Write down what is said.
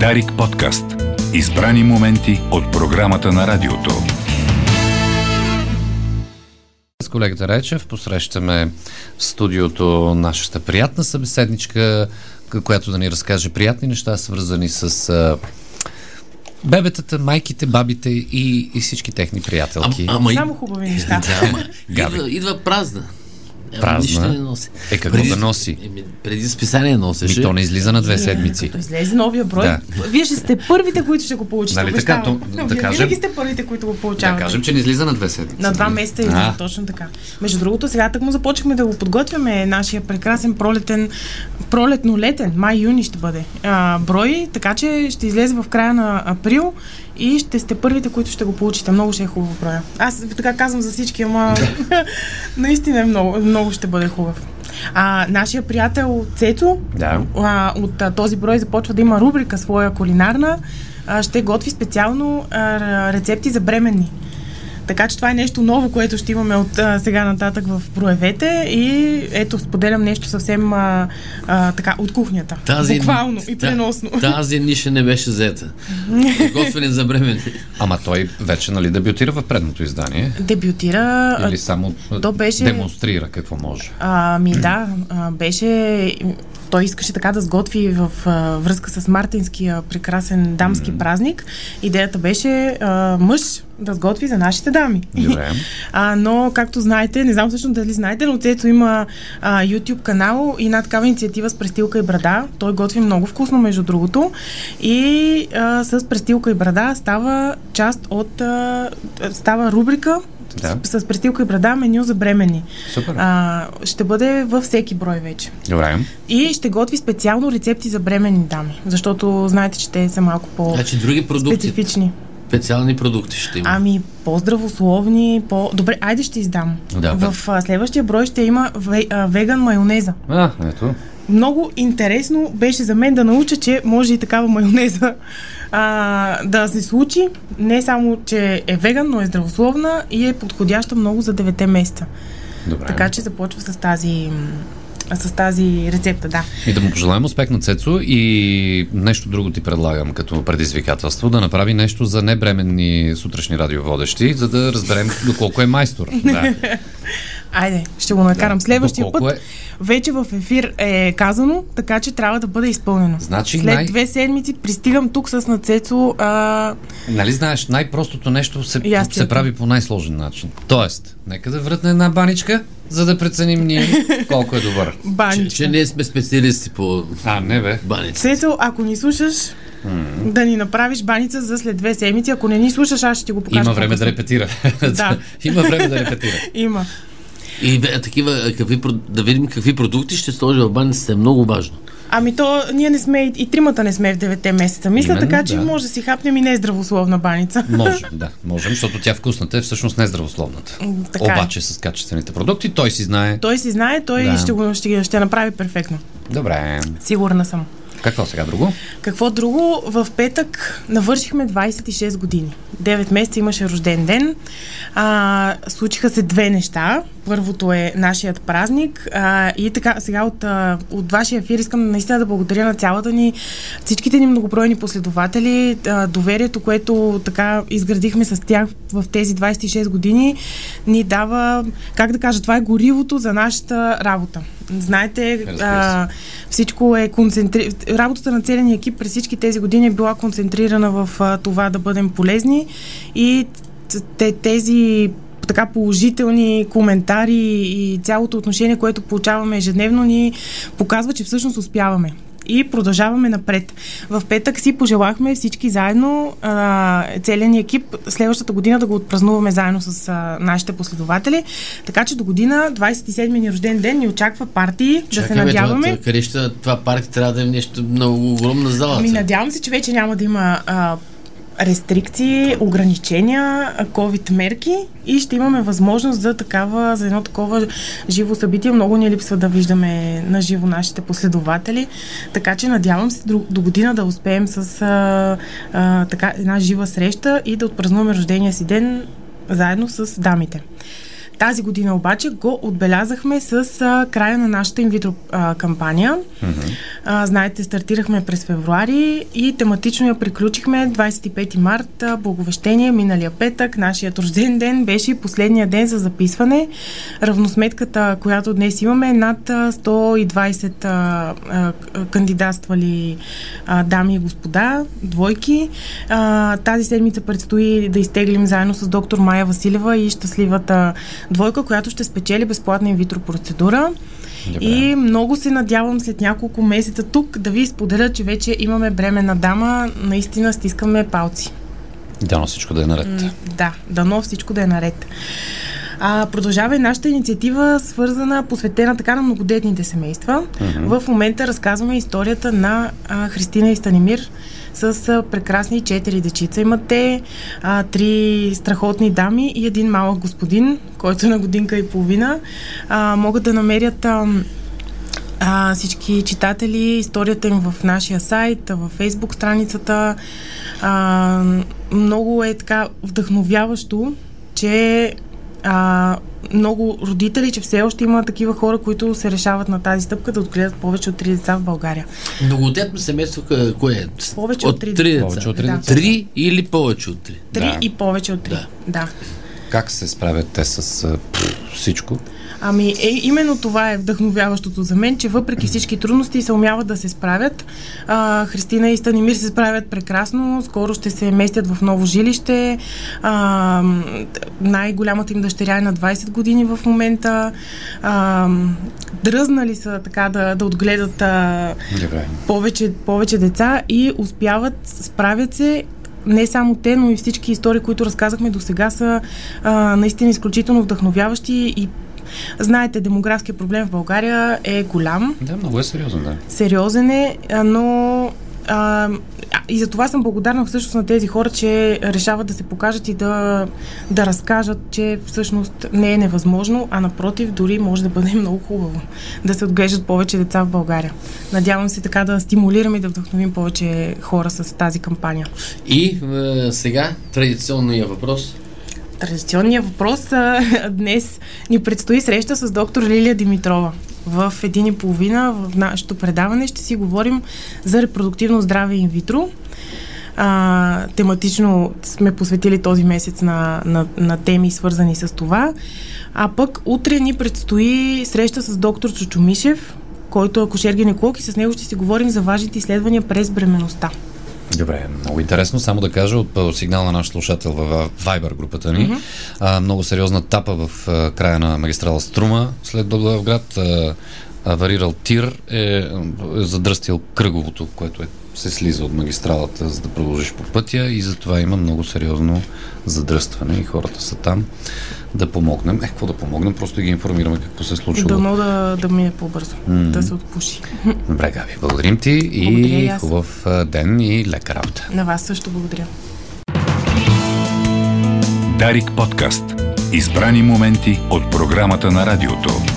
Дарик подкаст. Избрани моменти от програмата на радиото. С колегата Речев посрещаме в студиото нашата приятна събеседничка, която да ни разкаже приятни неща, свързани с а, бебетата, майките, бабите и, и всички техни приятелки. Ама и... Само хубави неща. Да, ама идва, идва празна. Ама Празна? Нищо не носи. Е, какво да носи? Еми, преди списание носеше. Ми то не излиза на две седмици. Като излезе новия брой, Да. вие ще сте първите, които ще го получите. Нали така? То- да кажем- Винаги сте първите, които го Да получавате. кажем, че не излиза на две седмици. На два месеца излиза, А. точно така. Между другото, сега так му започнахме да го подготвяме. Нашия прекрасен пролетен, пролетно-летен, май-юни ще бъде а, брой, така че ще излезе в края на април и ще сте първите, които ще го получите. Много ще е хубаво броя. Аз така казвам за всички, ама наистина е много, много ще бъде хубав. А, нашия приятел Цецо Да. а, от а, този брой започва да има рубрика своя кулинарна. А, ще готви специално а, рецепти за бременни. Така че това е нещо ново, което ще имаме от а, сега нататък в броевете и ето споделям нещо съвсем а, а, така от кухнята. Буквално и преносно. Тази ниша не беше взета. Готвене за бременни. Ама той вече, нали, дебютира в предното издание. Дебютира. Или само то беше- демонстрира какво може. А, ми да, а, беше... Той искаше така да сготви в а, връзка с мартинския прекрасен дамски mm. празник. Идеята беше а, мъж да сготви за нашите дами. Добре. А, но, както знаете, не знам всъщност дали знаете, но Цецо има а, YouTube канал и една такава инициатива с престилка и брада. Той готви много вкусно, между другото. И а, с престилка и брада става част от... А, става рубрика Да. с, с престилка и брада меню за бремени. Супер. А, ще бъде във всеки брой вече. Добре. И ще готви специално рецепти за бременни дами, защото знаете, че те са малко Значи други продукти. Специални продукти ще има. Ами, по-здравословни, по... Добре, айде ще издам. Да. В а, следващия брой ще има ве, а, веган майонеза. А, ето. Много интересно беше за мен да науча, че може и такава майонеза а, да се случи. Не само, че е веган, но е здравословна и е подходяща много за 9 месеца. Добре. Така че започва с тази, с тази рецепта, да. И да му пожелаем успех на Цецо и нещо друго ти предлагам като предизвикателство, да направи нещо за небременни сутрешни радиоводещи, за да разберем доколко е майстор. Да. Айде, ще го накарам. Следващия Доколко път е- вече в ефир е казано, така че трябва да бъде изпълнено. Значи След най- две седмици пристигам тук с нацецо. А... Нали знаеш, най-простото нещо се, се прави по най-сложен начин. Тоест, нека да вратне една баничка, за да преценим ние колко е добър. че, баничка. че ние сме специалисти по А, не бе. баници. Цецо, ако ни слушаш, да ни направиш баница за след две седмици. Ако не ни слушаш, аз ще ти го покажа. Има време да репетира. Да. Има време да репетира. Има. И бе, такива, какви, да видим какви продукти ще сложи в баницата е много важно. Ами то, ние не сме, и, тримата не сме в девете месеца. Мисля, Именно, така че да. може да си хапнем и не здравословна баница. Можем, да, можем, защото тя вкусната е всъщност не здравословната. М, така е. Обаче с качествените продукти той си знае. Той си знае, той Да. ще, го, ще, ще направи перфектно. Добре. Сигурна съм. Какво сега друго? Какво друго? В петък навършихме 26 години. 9 месеца имаше рожден ден. А, случиха се две неща. Първото е нашият празник. А, и така, сега от, от вашия ефир искам наистина да благодаря на цялата ни, всичките ни многобройни последователи, а, доверието, което така изградихме с тях в тези 26 години, ни дава, как да кажа, това е горивото за нашата работа. Знаете, а, всичко е концентрирано. Работата на целия ни екип през всички тези години е била концентрирана в а, това да бъдем полезни и те, тези така положителни коментари и цялото отношение, което получаваме ежедневно, ни показва, че всъщност успяваме. И продължаваме напред. В петък си пожелахме всички заедно, а, целият ни екип, следващата година да го отпразнуваме заедно с а, нашите последователи. Така че до година, 27-ми ни рожден ден, ни очаква партии, да се Чакай, бе, надяваме. Това, къде ще, това парк трябва да е нещо много огромна зала. Ами надявам се, че вече няма да има а, рестрикции, ограничения, COVID мерки и ще имаме възможност за такава, за едно такова живо събитие. Много ни липсва да виждаме на живо нашите последователи, така че надявам се до, до година да успеем с а, а, така, една жива среща и да отпразнуваме рождения си ден заедно с дамите. Тази година обаче го отбелязахме с а, края на нашата инвитро а, кампания. Mm-hmm. А, знаете, стартирахме през февруари и тематично я приключихме 25 марта, благовещение, миналия петък, нашият рожден ден беше последния ден за записване. Равносметката, която днес имаме е над 120 а, а, кандидатствали а, дами и господа, двойки. А, тази седмица предстои да изтеглим заедно с доктор Майя Василева и щастливата двойка, която ще спечели безплатна инвитро процедура. Добре. И много се надявам след няколко месеца тук да ви споделя, че вече имаме бременна дама. Наистина стискаме палци. Дано всичко да е наред. Да, дано всичко да е наред. А, продължава и нашата инициатива, свързана, посветена така на многодетните семейства. Mm-hmm. В момента разказваме историята на а, Христина и Станимир с а, прекрасни четири дечица. Имат те а, три страхотни дами и един малък господин, който е на годинка и половина. А, могат да намерят а, а, всички читатели, историята им в нашия сайт, в фейсбук страницата. А, много е така вдъхновяващо, че а, много родители, че все още има такива хора, които се решават на тази стъпка да отгледат повече от три деца в България. Многодетно семейство, кое е? Повече от, три, деца. Повече от три да. деца. Три или повече от три? Три да. и повече от три, да. да. Как се справят те с всичко? Ами, е, именно това е вдъхновяващото за мен, че въпреки всички трудности се умяват да се справят. А, Христина и Станимир се справят прекрасно, скоро ще се местят в ново жилище. А, най-голямата им дъщеря е на 20 години в момента. А, дръзнали са така да, да отгледат а, повече, повече деца и успяват, справят се не само те, но и всички истории, които разказахме до сега са а, наистина изключително вдъхновяващи и Знаете, демографския проблем в България е голям. Да, много е сериозен, да. Сериозен е, но а, и за това съм благодарна всъщност на тези хора, че решават да се покажат и да, да разкажат, че всъщност не е невъзможно, а напротив, дори може да бъде много хубаво да се отглеждат повече деца в България. Надявам се така да стимулираме и да вдъхновим повече хора с тази кампания. И е, сега традиционния въпрос традиционния въпрос. А, днес ни предстои среща с доктор Лилия Димитрова. В един и половина в нашето предаване ще си говорим за репродуктивно здраве инвитро. А, тематично сме посветили този месец на, на, на теми, свързани с това. А пък утре ни предстои среща с доктор Чучумишев, който е акушер-гинеколог и с него ще си говорим за важните изследвания през бременността. Добре, много интересно. Само да кажа от сигнал на наш слушател в Viber групата ни. Mm-hmm. А, много сериозна тапа в а, края на магистрала Струма след Благоевград. А, аварирал тир е, е задръстил кръговото, което е се слиза от магистралата, за да продължиш по пътя и затова има много сериозно задръстване и хората са там да помогнем. Е, какво да помогнем? Просто ги информираме какво се е случва. Дано да, да ми е по-бързо, mm-hmm. да се отпуши. Добре, Габи, благодарим ти и хубав ден и лека работа. На вас също благодаря. Дарик подкаст. Избрани моменти от програмата на радиото.